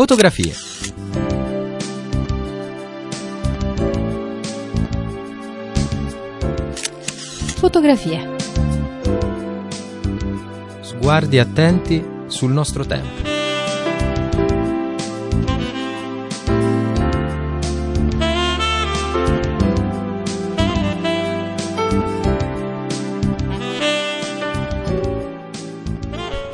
Fotografie. Fotografie. Sguardi attenti sul nostro tempo.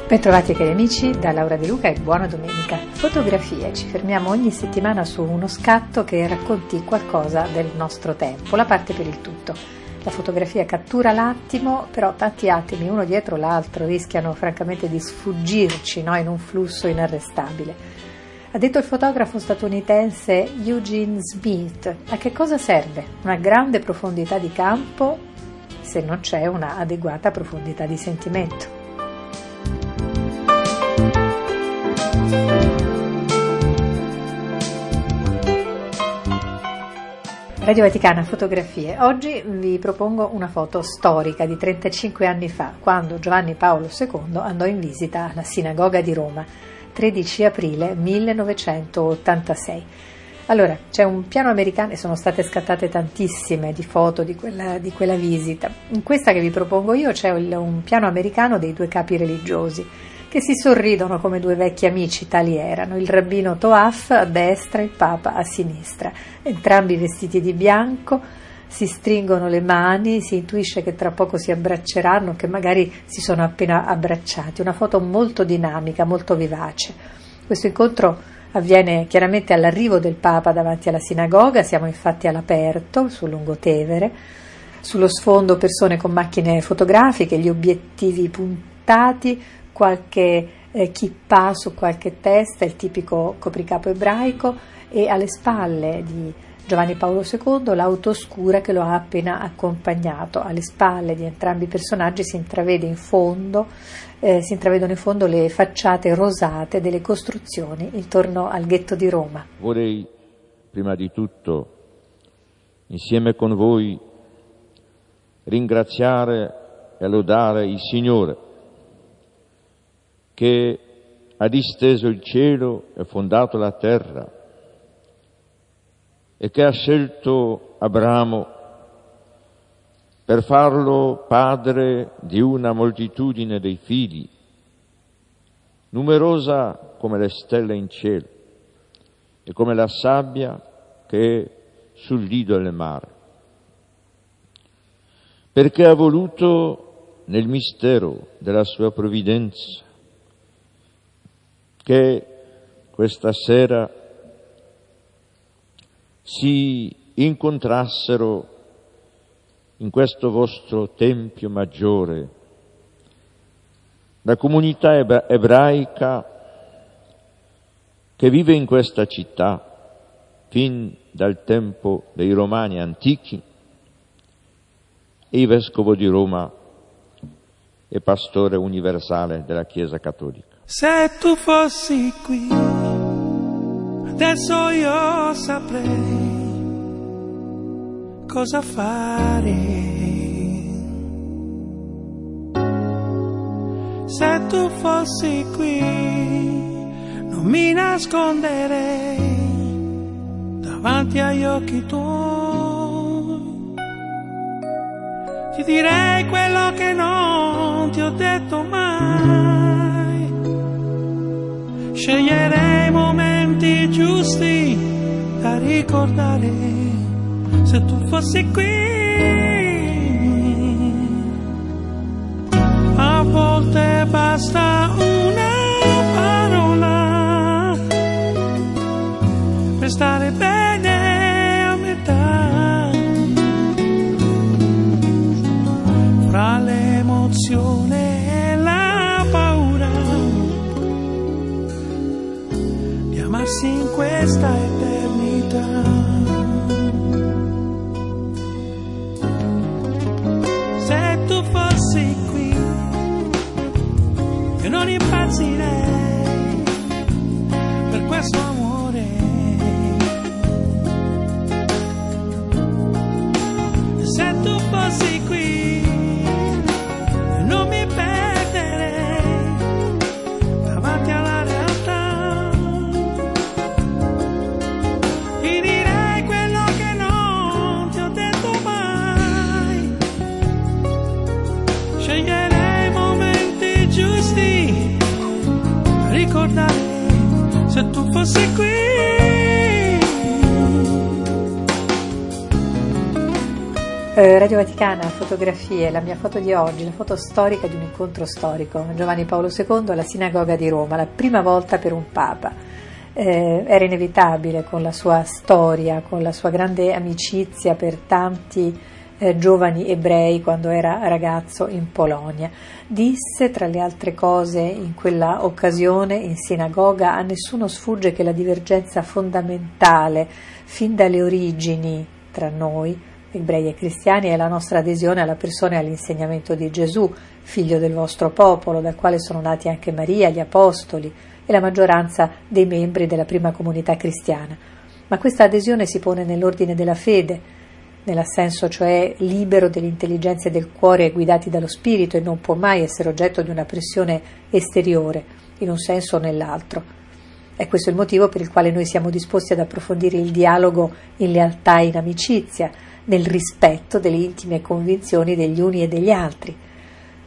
Bentrovati cari amici, da Laura De Luca e buona domenica. Fotografie, ci fermiamo ogni settimana su uno scatto che racconti qualcosa del nostro tempo, la parte per il tutto. La fotografia cattura l'attimo, però tanti attimi uno dietro l'altro rischiano francamente di sfuggirci no? in un flusso inarrestabile. Ha detto il fotografo statunitense Eugene Smith, a che cosa serve una grande profondità di campo se non c'è una adeguata profondità di sentimento? Radio Vaticana Fotografie. Oggi vi propongo una foto storica di 35 anni fa, quando Giovanni Paolo II andò in visita alla Sinagoga di Roma, 13 aprile 1986. Allora, c'è un piano americano e sono state scattate tantissime di foto di quella, di quella visita. In questa che vi propongo io c'è un piano americano dei due capi religiosi che si sorridono come due vecchi amici, tali erano, il rabbino Toaf a destra e il papa a sinistra, entrambi vestiti di bianco, si stringono le mani, si intuisce che tra poco si abbracceranno, che magari si sono appena abbracciati, una foto molto dinamica, molto vivace. Questo incontro avviene chiaramente all'arrivo del Papa davanti alla sinagoga, siamo infatti all'aperto, sul lungotevere, sullo sfondo persone con macchine fotografiche, gli obiettivi puntati, qualche eh, chippa su qualche testa, il tipico copricapo ebraico, e alle spalle di Giovanni Paolo II l'auto oscura che lo ha appena accompagnato. Alle spalle di entrambi i personaggi si in fondo, eh, si intravedono in fondo le facciate rosate delle costruzioni intorno al ghetto di Roma. Vorrei prima di tutto, insieme con voi, ringraziare e lodare il Signore che ha disteso il cielo e fondato la terra e che ha scelto Abramo per farlo padre di una moltitudine dei figli, numerosa come le stelle in cielo e come la sabbia che è sul lido del mare, perché ha voluto nel mistero della sua provvidenza che questa sera si incontrassero in questo vostro tempio maggiore la comunità ebra- ebraica che vive in questa città fin dal tempo dei romani antichi e il vescovo di Roma e pastore universale della Chiesa Cattolica. Se tu fossi qui, adesso io saprei cosa fare. Se tu fossi qui, non mi nasconderei davanti agli occhi tuoi. Ti direi quello che non ti ho detto mai sceglierei i momenti giusti da ricordare se tu fossi qui. A volte basta una parola per stare bene questa eternità. Se tu fossi qui, io non impazzirei Radio Vaticana, fotografie, la mia foto di oggi, la foto storica di un incontro storico, Giovanni Paolo II alla sinagoga di Roma, la prima volta per un papa. Eh, era inevitabile con la sua storia, con la sua grande amicizia per tanti eh, giovani ebrei quando era ragazzo in Polonia. Disse, tra le altre cose, in quella occasione in sinagoga, a nessuno sfugge che la divergenza fondamentale fin dalle origini tra noi, ebrei e cristiani, è la nostra adesione alla persona e all'insegnamento di Gesù, figlio del vostro popolo, dal quale sono nati anche Maria, gli apostoli e la maggioranza dei membri della prima comunità cristiana. Ma questa adesione si pone nell'ordine della fede, nell'assenso cioè libero dell'intelligenza e del cuore guidati dallo spirito e non può mai essere oggetto di una pressione esteriore, in un senso o nell'altro. È questo il motivo per il quale noi siamo disposti ad approfondire il dialogo in lealtà e in amicizia, nel rispetto delle intime convinzioni degli uni e degli altri.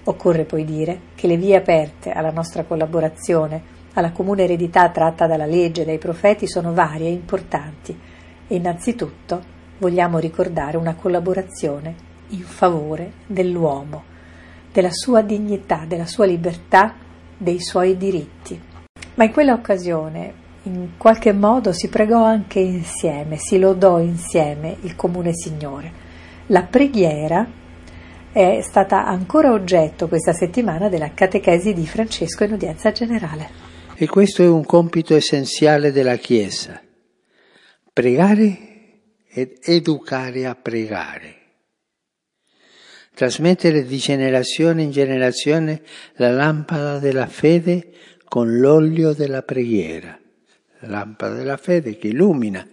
Occorre poi dire che le vie aperte alla nostra collaborazione, alla comune eredità tratta dalla legge e dai profeti sono varie e importanti e innanzitutto vogliamo ricordare una collaborazione in favore dell'uomo, della sua dignità, della sua libertà, dei suoi diritti. Ma in quella occasione, in qualche modo, si pregò anche insieme, si lodò insieme il comune Signore. La preghiera è stata ancora oggetto questa settimana della catechesi di Francesco in udienza generale. E questo è un compito essenziale della Chiesa. Pregare ed educare a pregare. Trasmettere di generazione in generazione la lampada della fede con l'olio della preghiera. La lampada della fede che illumina,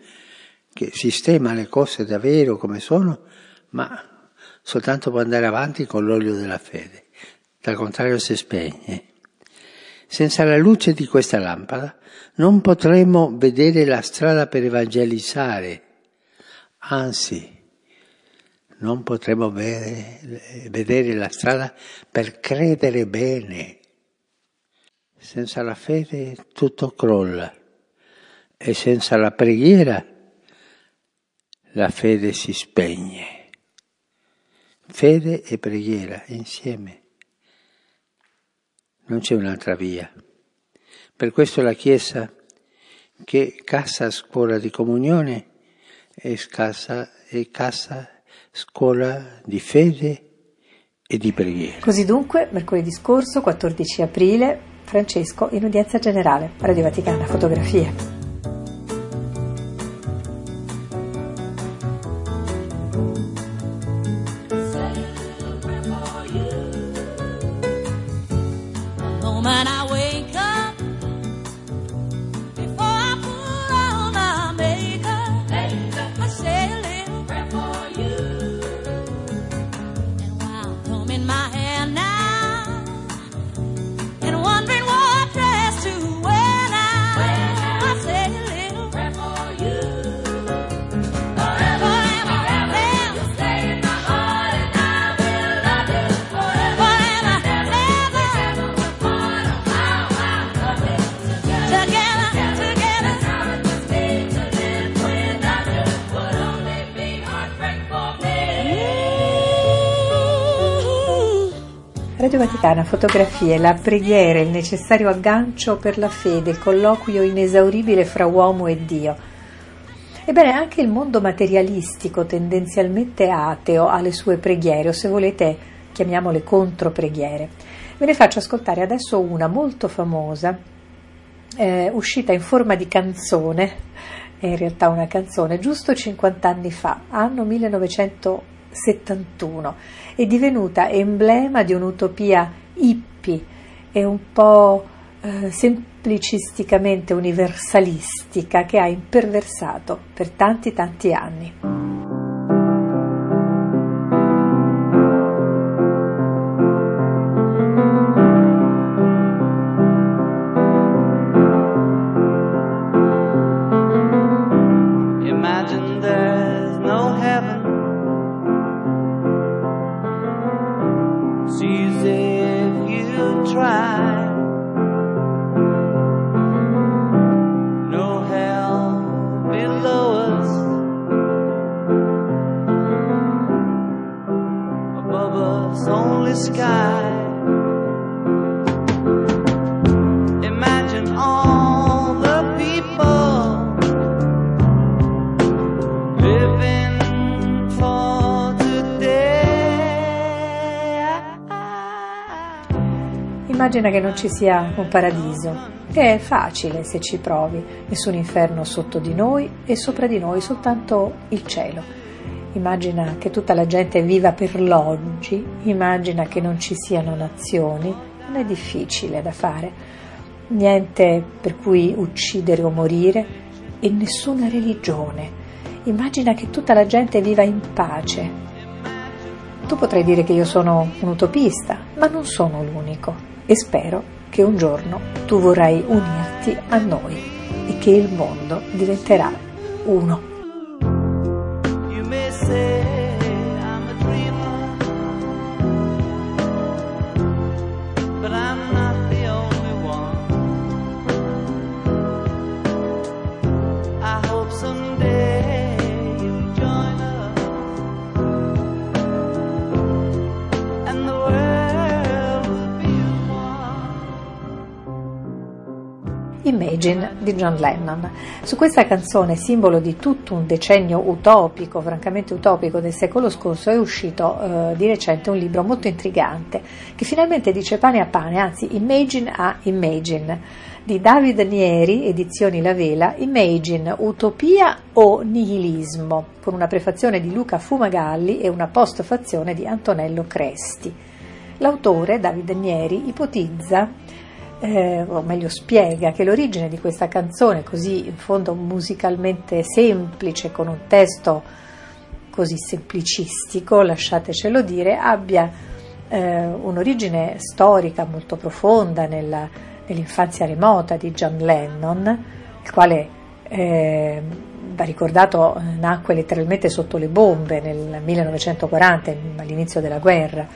che sistema le cose davvero come sono, ma soltanto può andare avanti con l'olio della fede. Dal contrario si spegne. Senza la luce di questa lampada non potremo vedere la strada per evangelizzare anzi non potremo vedere la strada per credere bene. Senza la fede tutto crolla e senza la preghiera la fede si spegne. Fede e preghiera insieme. Non c'è un'altra via. Per questo la Chiesa, che casa scuola di comunione, è casa, è casa scuola di fede e di preghiera. Così dunque, mercoledì scorso, 14 aprile, Francesco in udienza generale, Radio Vaticana, fotografie. Vaticana, fotografie, la preghiera, il necessario aggancio per la fede, il colloquio inesauribile fra uomo e Dio. Ebbene, anche il mondo materialistico, tendenzialmente ateo, ha le sue preghiere, o se volete chiamiamole contropreghiere. Ve ne faccio ascoltare adesso una molto famosa, eh, uscita in forma di canzone, è in realtà una canzone, giusto 50 anni fa, anno 1971, è divenuta emblema di un'utopia hippie e un po' eh, semplicisticamente universalistica che ha imperversato per tanti tanti anni. Immagina che non ci sia un paradiso. Che È facile se ci provi, nessun inferno sotto di noi e sopra di noi soltanto il cielo. Immagina che tutta la gente viva per l'oggi, immagina che non ci siano nazioni, non è difficile da fare. Niente per cui uccidere o morire e nessuna religione. Immagina che tutta la gente viva in pace. Tu potrai dire che io sono un utopista, ma non sono l'unico e spero che un giorno tu vorrai unirti a noi e che il mondo diventerà uno. Imagine di John Lennon. Su questa canzone, simbolo di tutto un decennio utopico, francamente utopico del secolo scorso, è uscito eh, di recente un libro molto intrigante che finalmente dice pane a pane, anzi Imagine a Imagine di David Nieri, edizioni La Vela, Imagine, utopia o nihilismo, con una prefazione di Luca Fumagalli e una postfazione di Antonello Cresti. L'autore, David Nieri, ipotizza eh, o meglio spiega che l'origine di questa canzone, così in fondo musicalmente semplice, con un testo così semplicistico, lasciatecelo dire, abbia eh, un'origine storica molto profonda nella, nell'infanzia remota di John Lennon, il quale eh, va ricordato nacque letteralmente sotto le bombe nel 1940, all'inizio della guerra,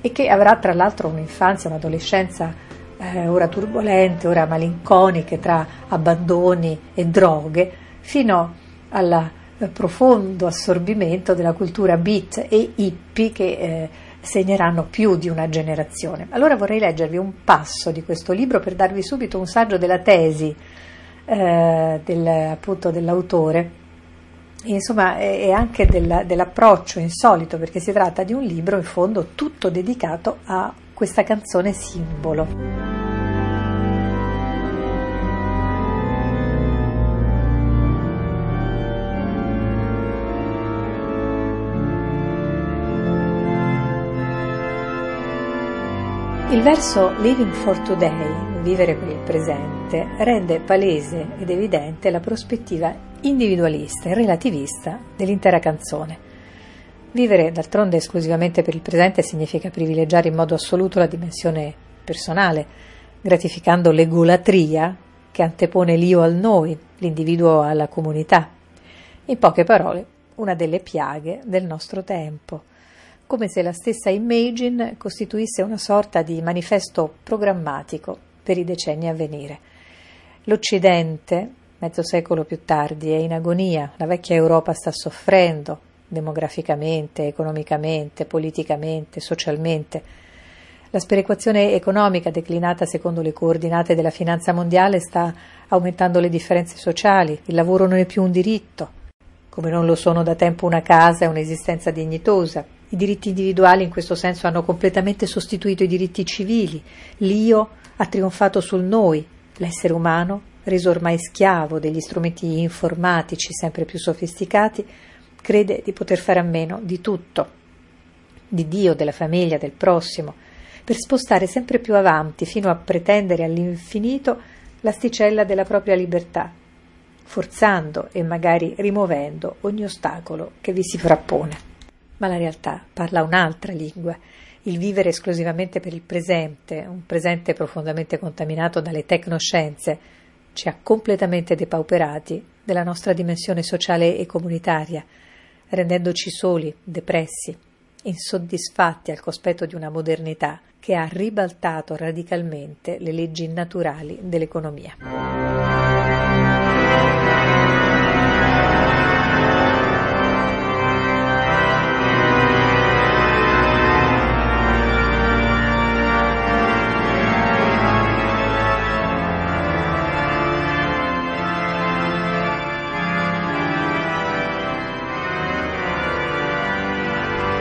e che avrà tra l'altro un'infanzia, un'adolescenza eh, ora turbolente, ora malinconiche tra abbandoni e droghe, fino al eh, profondo assorbimento della cultura beat e hippie che eh, segneranno più di una generazione. Allora vorrei leggervi un passo di questo libro per darvi subito un saggio della tesi eh, del, appunto dell'autore. Insomma, e anche del, dell'approccio insolito, perché si tratta di un libro in fondo tutto dedicato a questa canzone simbolo. Il verso Living for Today, vivere per il presente, rende palese ed evidente la prospettiva individualista e relativista dell'intera canzone. Vivere d'altronde esclusivamente per il presente significa privilegiare in modo assoluto la dimensione personale, gratificando l'egolatria che antepone l'io al noi, l'individuo alla comunità. In poche parole, una delle piaghe del nostro tempo come se la stessa Imagine costituisse una sorta di manifesto programmatico per i decenni a venire. L'Occidente, mezzo secolo più tardi, è in agonia, la vecchia Europa sta soffrendo demograficamente, economicamente, politicamente, socialmente. La sperequazione economica declinata secondo le coordinate della finanza mondiale sta aumentando le differenze sociali, il lavoro non è più un diritto, come non lo sono da tempo una casa e un'esistenza dignitosa, i diritti individuali in questo senso hanno completamente sostituito i diritti civili. L'io ha trionfato sul noi, l'essere umano, reso ormai schiavo degli strumenti informatici sempre più sofisticati, crede di poter fare a meno di tutto, di Dio, della famiglia, del prossimo, per spostare sempre più avanti fino a pretendere all'infinito l'asticella della propria libertà, forzando e magari rimuovendo ogni ostacolo che vi si frappone. Ma la realtà parla un'altra lingua, il vivere esclusivamente per il presente, un presente profondamente contaminato dalle tecnoscienze, ci ha completamente depauperati della nostra dimensione sociale e comunitaria, rendendoci soli, depressi, insoddisfatti al cospetto di una modernità che ha ribaltato radicalmente le leggi naturali dell'economia.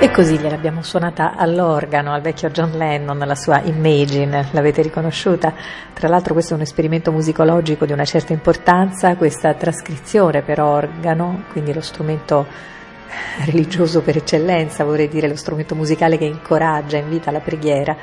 E così gliel'abbiamo suonata all'organo al vecchio John Lennon, la sua Imagine, l'avete riconosciuta? Tra l'altro questo è un esperimento musicologico di una certa importanza, questa trascrizione per organo, quindi lo strumento religioso per eccellenza, vorrei dire lo strumento musicale che incoraggia, invita alla preghiera.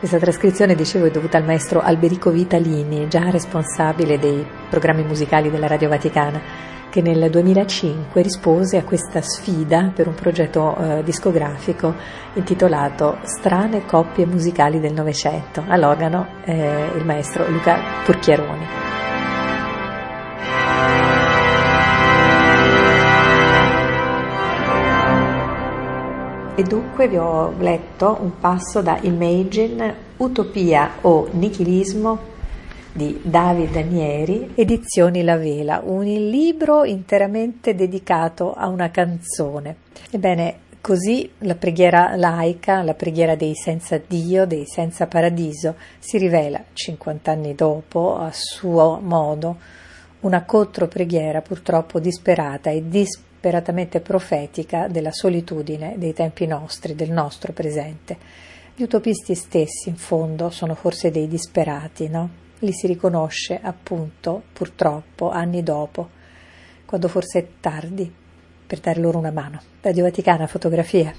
Questa trascrizione, dicevo, è dovuta al maestro Alberico Vitalini, già responsabile dei programmi musicali della Radio Vaticana che nel 2005 rispose a questa sfida per un progetto eh, discografico intitolato Strane coppie musicali del Novecento, all'organo eh, il maestro Luca Purchiaroni. E dunque vi ho letto un passo da Imagine, Utopia o Nichilismo di David Danieri, Edizioni La Vela, un libro interamente dedicato a una canzone. Ebbene, così la preghiera laica, la preghiera dei senza Dio, dei senza paradiso, si rivela 50 anni dopo, a suo modo, una contropreghiera purtroppo disperata e disperatamente profetica della solitudine dei tempi nostri, del nostro presente. Gli utopisti stessi, in fondo, sono forse dei disperati, no? li si riconosce appunto, purtroppo, anni dopo, quando forse è tardi per dare loro una mano. Radio Vaticana, fotografia.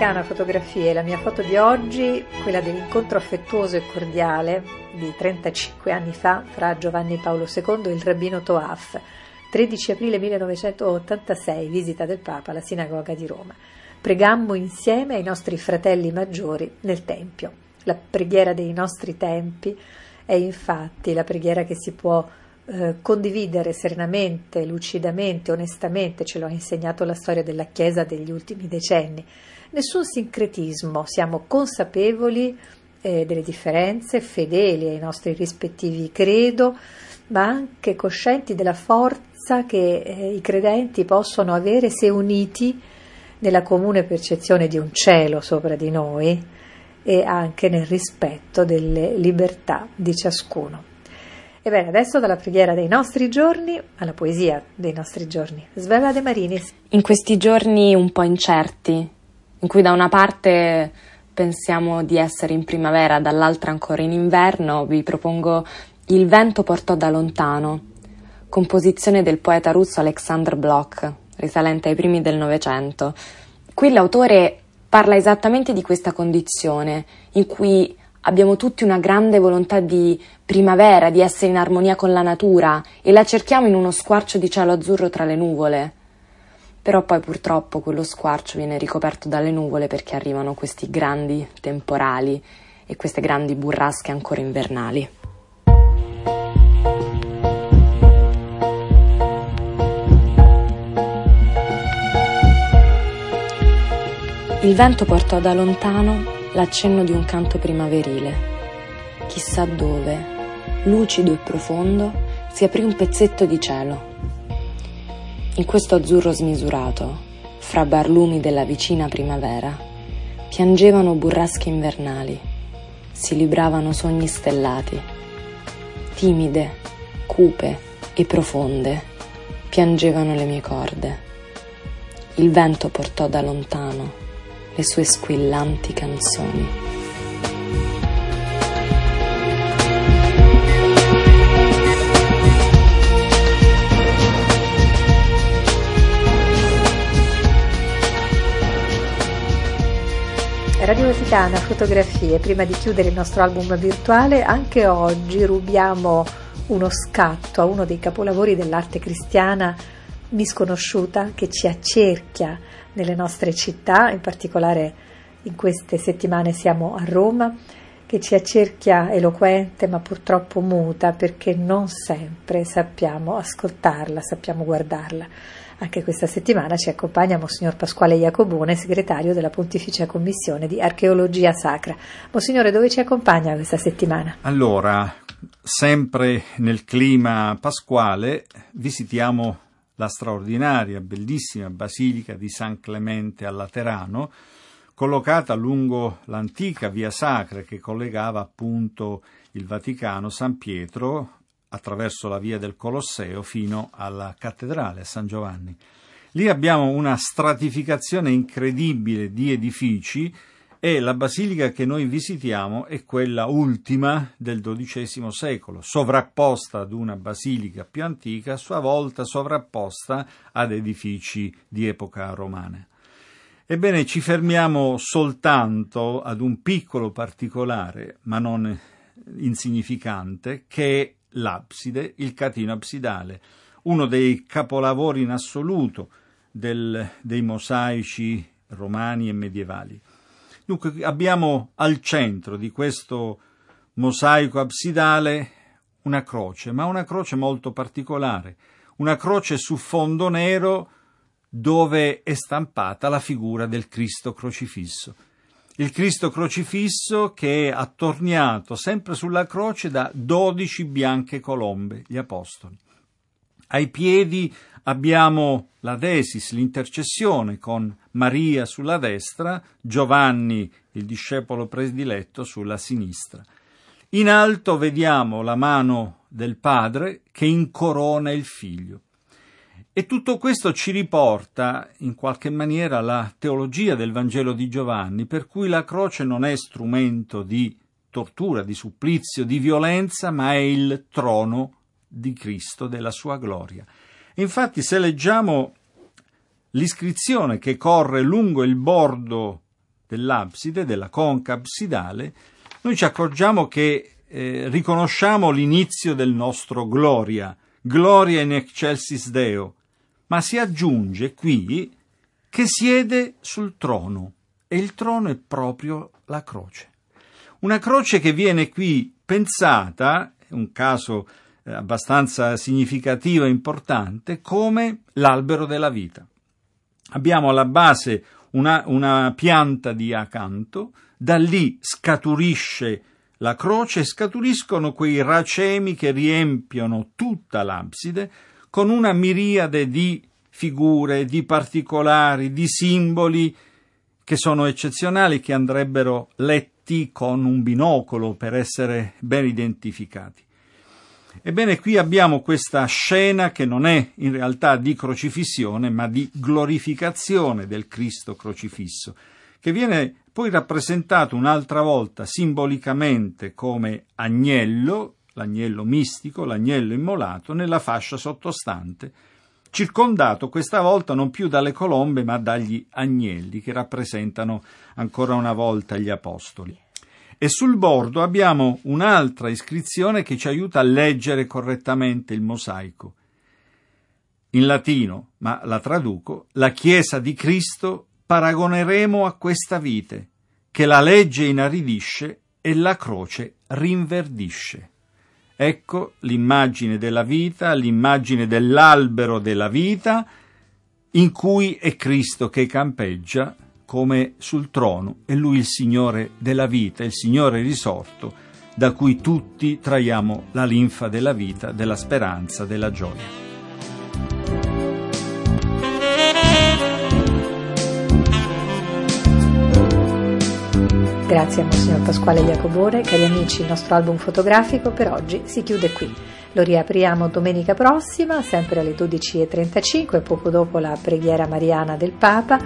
Vaticana Fotografie, la mia foto di oggi, quella dell'incontro affettuoso e cordiale di 35 anni fa fra Giovanni Paolo II e il rabbino Toaf, 13 aprile 1986, visita del Papa alla sinagoga di Roma. Pregammo insieme ai nostri fratelli maggiori nel Tempio. La preghiera dei nostri tempi è infatti la preghiera che si può eh, condividere serenamente, lucidamente, onestamente, ce lo ha insegnato la storia della Chiesa degli ultimi decenni. Nessun sincretismo, siamo consapevoli eh, delle differenze, fedeli ai nostri rispettivi credo, ma anche coscienti della forza che eh, i credenti possono avere se uniti nella comune percezione di un cielo sopra di noi e anche nel rispetto delle libertà di ciascuno. Ebbene, adesso dalla preghiera dei nostri giorni alla poesia dei nostri giorni. Svela De Marinis. In questi giorni un po' incerti, in cui da una parte pensiamo di essere in primavera, dall'altra ancora in inverno, vi propongo Il vento portò da lontano, composizione del poeta russo Alexander Blok, risalente ai primi del Novecento. Qui l'autore parla esattamente di questa condizione, in cui abbiamo tutti una grande volontà di primavera, di essere in armonia con la natura e la cerchiamo in uno squarcio di cielo azzurro tra le nuvole. Però poi purtroppo quello squarcio viene ricoperto dalle nuvole perché arrivano questi grandi temporali e queste grandi burrasche ancora invernali. Il vento portò da lontano l'accenno di un canto primaverile. Chissà dove, lucido e profondo, si aprì un pezzetto di cielo. In questo azzurro smisurato, fra barlumi della vicina primavera, piangevano burrasche invernali, si libravano sogni stellati. Timide, cupe e profonde, piangevano le mie corde. Il vento portò da lontano le sue squillanti canzoni. Radio Vaticana, fotografie. Prima di chiudere il nostro album virtuale, anche oggi rubiamo uno scatto a uno dei capolavori dell'arte cristiana misconosciuta che ci accerchia nelle nostre città, in particolare in queste settimane siamo a Roma, che ci accerchia eloquente ma purtroppo muta perché non sempre sappiamo ascoltarla, sappiamo guardarla. Anche questa settimana ci accompagna Monsignor Pasquale Iacobone, segretario della Pontificia Commissione di Archeologia Sacra. Monsignore, dove ci accompagna questa settimana? Allora, sempre nel clima pasquale, visitiamo la straordinaria, bellissima Basilica di San Clemente al Laterano, collocata lungo l'antica via sacra che collegava appunto il Vaticano, San Pietro, attraverso la via del Colosseo fino alla cattedrale, a San Giovanni. Lì abbiamo una stratificazione incredibile di edifici e la basilica che noi visitiamo è quella ultima del XII secolo, sovrapposta ad una basilica più antica, a sua volta sovrapposta ad edifici di epoca romana. Ebbene, ci fermiamo soltanto ad un piccolo particolare, ma non insignificante, che è l'abside, il catino absidale, uno dei capolavori in assoluto del, dei mosaici romani e medievali. Dunque abbiamo al centro di questo mosaico absidale una croce, ma una croce molto particolare, una croce su fondo nero dove è stampata la figura del Cristo crocifisso. Il Cristo crocifisso che è attorniato sempre sulla croce da dodici bianche colombe, gli apostoli. Ai piedi abbiamo la desis, l'intercessione con Maria sulla destra, Giovanni, il discepolo prediletto, sulla sinistra. In alto vediamo la mano del padre che incorona il figlio. E tutto questo ci riporta in qualche maniera alla teologia del Vangelo di Giovanni, per cui la croce non è strumento di tortura, di supplizio, di violenza, ma è il trono di Cristo, della sua gloria. Infatti, se leggiamo l'iscrizione che corre lungo il bordo dell'abside, della conca absidale, noi ci accorgiamo che eh, riconosciamo l'inizio del nostro Gloria, Gloria in excelsis Deo, ma si aggiunge qui che siede sul trono e il trono è proprio la croce. Una croce che viene qui pensata, un caso abbastanza significativo e importante, come l'albero della vita. Abbiamo alla base una, una pianta di acanto, da lì scaturisce la croce scaturiscono quei racemi che riempiono tutta l'abside con una miriade di figure, di particolari, di simboli che sono eccezionali, che andrebbero letti con un binocolo per essere ben identificati. Ebbene, qui abbiamo questa scena che non è in realtà di crocifissione, ma di glorificazione del Cristo crocifisso, che viene poi rappresentato un'altra volta simbolicamente come agnello, l'agnello mistico, l'agnello immolato, nella fascia sottostante, circondato questa volta non più dalle colombe ma dagli agnelli che rappresentano ancora una volta gli apostoli e sul bordo abbiamo un'altra iscrizione che ci aiuta a leggere correttamente il mosaico. In latino, ma la traduco, la Chiesa di Cristo paragoneremo a questa vite, che la legge inaridisce e la croce rinverdisce. Ecco l'immagine della vita, l'immagine dell'albero della vita, in cui è Cristo che campeggia come sul trono, è lui il Signore della vita, il Signore risorto, da cui tutti traiamo la linfa della vita, della speranza, della gioia. Grazie a Monsignor Pasquale Jacobone, cari amici, il nostro album fotografico per oggi si chiude qui. Lo riapriamo domenica prossima, sempre alle 12.35, poco dopo la preghiera mariana del Papa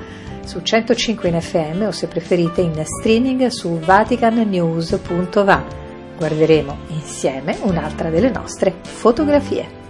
su 105 in FM o se preferite in streaming su vaticannews.va. Guarderemo insieme un'altra delle nostre fotografie.